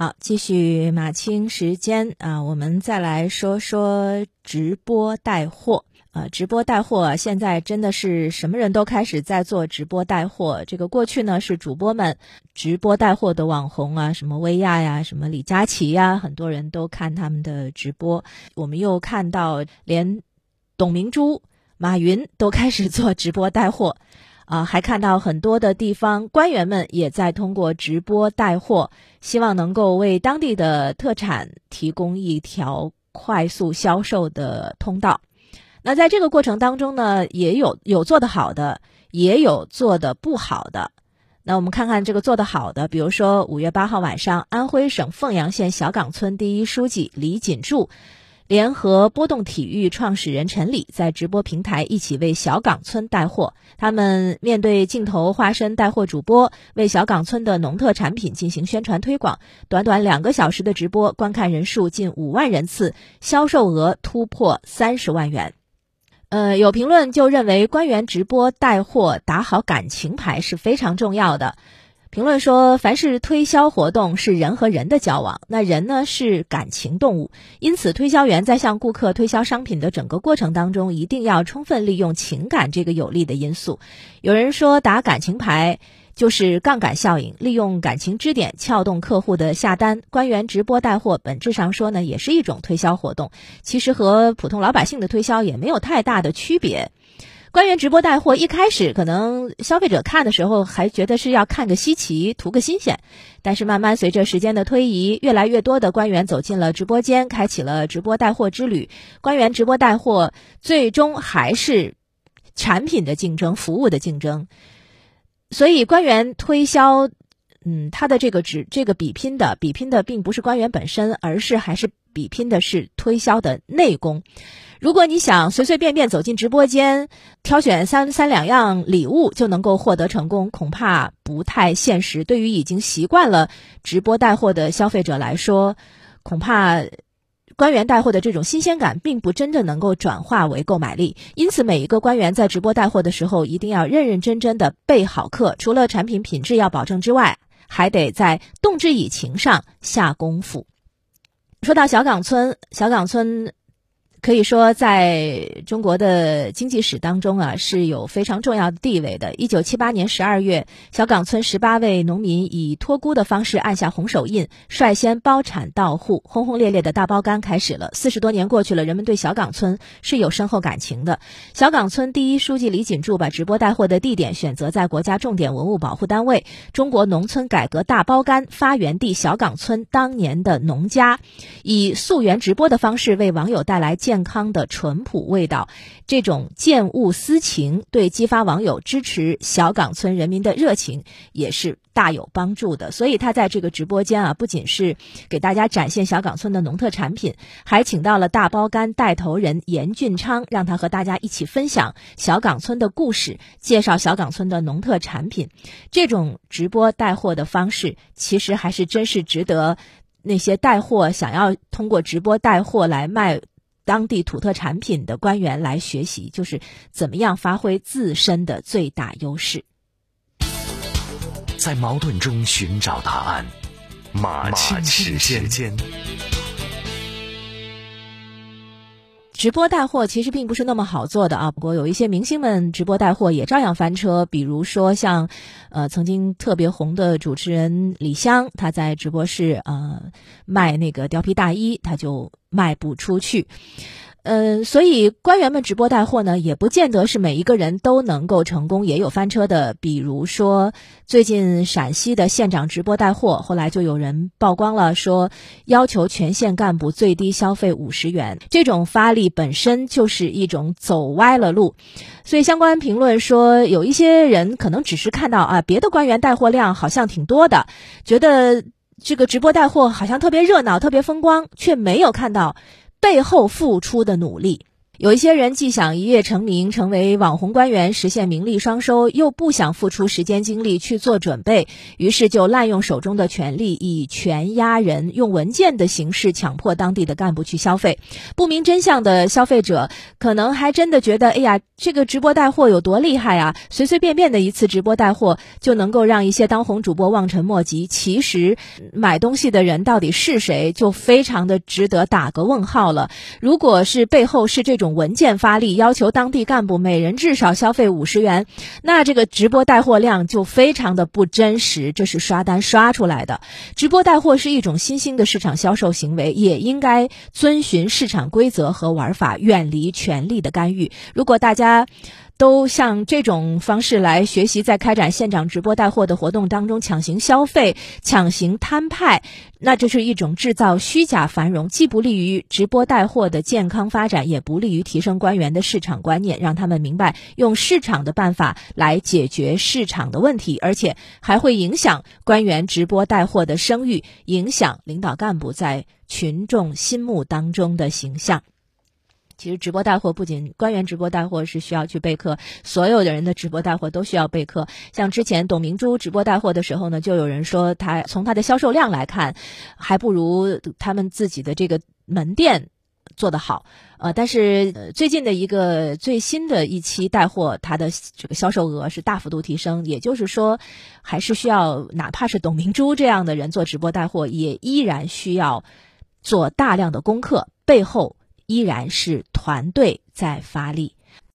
好，继续马清时间啊，我们再来说说直播带货啊。直播带货现在真的是什么人都开始在做直播带货。这个过去呢是主播们直播带货的网红啊，什么薇娅呀，什么李佳琦呀，很多人都看他们的直播。我们又看到连董明珠、马云都开始做直播带货。啊，还看到很多的地方官员们也在通过直播带货，希望能够为当地的特产提供一条快速销售的通道。那在这个过程当中呢，也有有做得好的，也有做得不好的。那我们看看这个做得好的，比如说五月八号晚上，安徽省凤阳县小岗村第一书记李锦柱。联合波动体育创始人陈理在直播平台一起为小岗村带货。他们面对镜头化身带货主播，为小岗村的农特产品进行宣传推广。短短两个小时的直播，观看人数近五万人次，销售额突破三十万元。呃，有评论就认为，官员直播带货打好感情牌是非常重要的。评论说，凡是推销活动是人和人的交往，那人呢是感情动物，因此推销员在向顾客推销商品的整个过程当中，一定要充分利用情感这个有利的因素。有人说打感情牌就是杠杆效应，利用感情支点撬动客户的下单。官员直播带货本质上说呢，也是一种推销活动，其实和普通老百姓的推销也没有太大的区别。官员直播带货，一开始可能消费者看的时候还觉得是要看个稀奇、图个新鲜，但是慢慢随着时间的推移，越来越多的官员走进了直播间，开启了直播带货之旅。官员直播带货，最终还是产品的竞争、服务的竞争。所以，官员推销，嗯，他的这个只这个比拼的比拼的，并不是官员本身，而是还是比拼的是推销的内功。如果你想随随便便走进直播间，挑选三三两样礼物就能够获得成功，恐怕不太现实。对于已经习惯了直播带货的消费者来说，恐怕官员带货的这种新鲜感并不真正能够转化为购买力。因此，每一个官员在直播带货的时候，一定要认认真真的备好课。除了产品品质要保证之外，还得在动之以情上下功夫。说到小岗村，小岗村。可以说，在中国的经济史当中啊，是有非常重要的地位的。一九七八年十二月，小岗村十八位农民以托孤的方式按下红手印，率先包产到户，轰轰烈烈的大包干开始了。四十多年过去了，人们对小岗村是有深厚感情的。小岗村第一书记李锦柱把直播带货的地点选择在国家重点文物保护单位——中国农村改革大包干发源地小岗村当年的农家，以溯源直播的方式为网友带来。健康的淳朴味道，这种见物思情，对激发网友支持小岗村人民的热情也是大有帮助的。所以他在这个直播间啊，不仅是给大家展现小岗村的农特产品，还请到了大包干带头人严俊昌，让他和大家一起分享小岗村的故事，介绍小岗村的农特产品。这种直播带货的方式，其实还是真是值得那些带货想要通过直播带货来卖。当地土特产品的官员来学习，就是怎么样发挥自身的最大优势，在矛盾中寻找答案。马清时间。直播带货其实并不是那么好做的啊，不过有一些明星们直播带货也照样翻车，比如说像，呃，曾经特别红的主持人李湘，她在直播室呃卖那个貂皮大衣，她就卖不出去。嗯，所以官员们直播带货呢，也不见得是每一个人都能够成功，也有翻车的。比如说，最近陕西的县长直播带货，后来就有人曝光了，说要求全县干部最低消费五十元，这种发力本身就是一种走歪了路。所以相关评论说，有一些人可能只是看到啊，别的官员带货量好像挺多的，觉得这个直播带货好像特别热闹、特别风光，却没有看到。背后付出的努力，有一些人既想一夜成名，成为网红官员，实现名利双收，又不想付出时间精力去做准备，于是就滥用手中的权力，以权压人，用文件的形式强迫当地的干部去消费。不明真相的消费者可能还真的觉得，哎呀，这个直播带货有多厉害啊！随随便便的一次直播带货就能够让一些当红主播望尘莫及。其实，买东西的人到底是谁，就非常的值得打个问号了。如果是背后是这种。文件发力，要求当地干部每人至少消费五十元，那这个直播带货量就非常的不真实，这是刷单刷出来的。直播带货是一种新兴的市场销售行为，也应该遵循市场规则和玩法，远离权力的干预。如果大家。都像这种方式来学习，在开展现场直播带货的活动当中强行消费、强行摊派，那就是一种制造虚假繁荣，既不利于直播带货的健康发展，也不利于提升官员的市场观念，让他们明白用市场的办法来解决市场的问题，而且还会影响官员直播带货的声誉，影响领导干部在群众心目当中的形象。其实直播带货不仅官员直播带货是需要去备课，所有的人的直播带货都需要备课。像之前董明珠直播带货的时候呢，就有人说他从他的销售量来看，还不如他们自己的这个门店做得好。呃，但是最近的一个最新的一期带货，它的这个销售额是大幅度提升。也就是说，还是需要哪怕是董明珠这样的人做直播带货，也依然需要做大量的功课，背后。依然是团队在发力。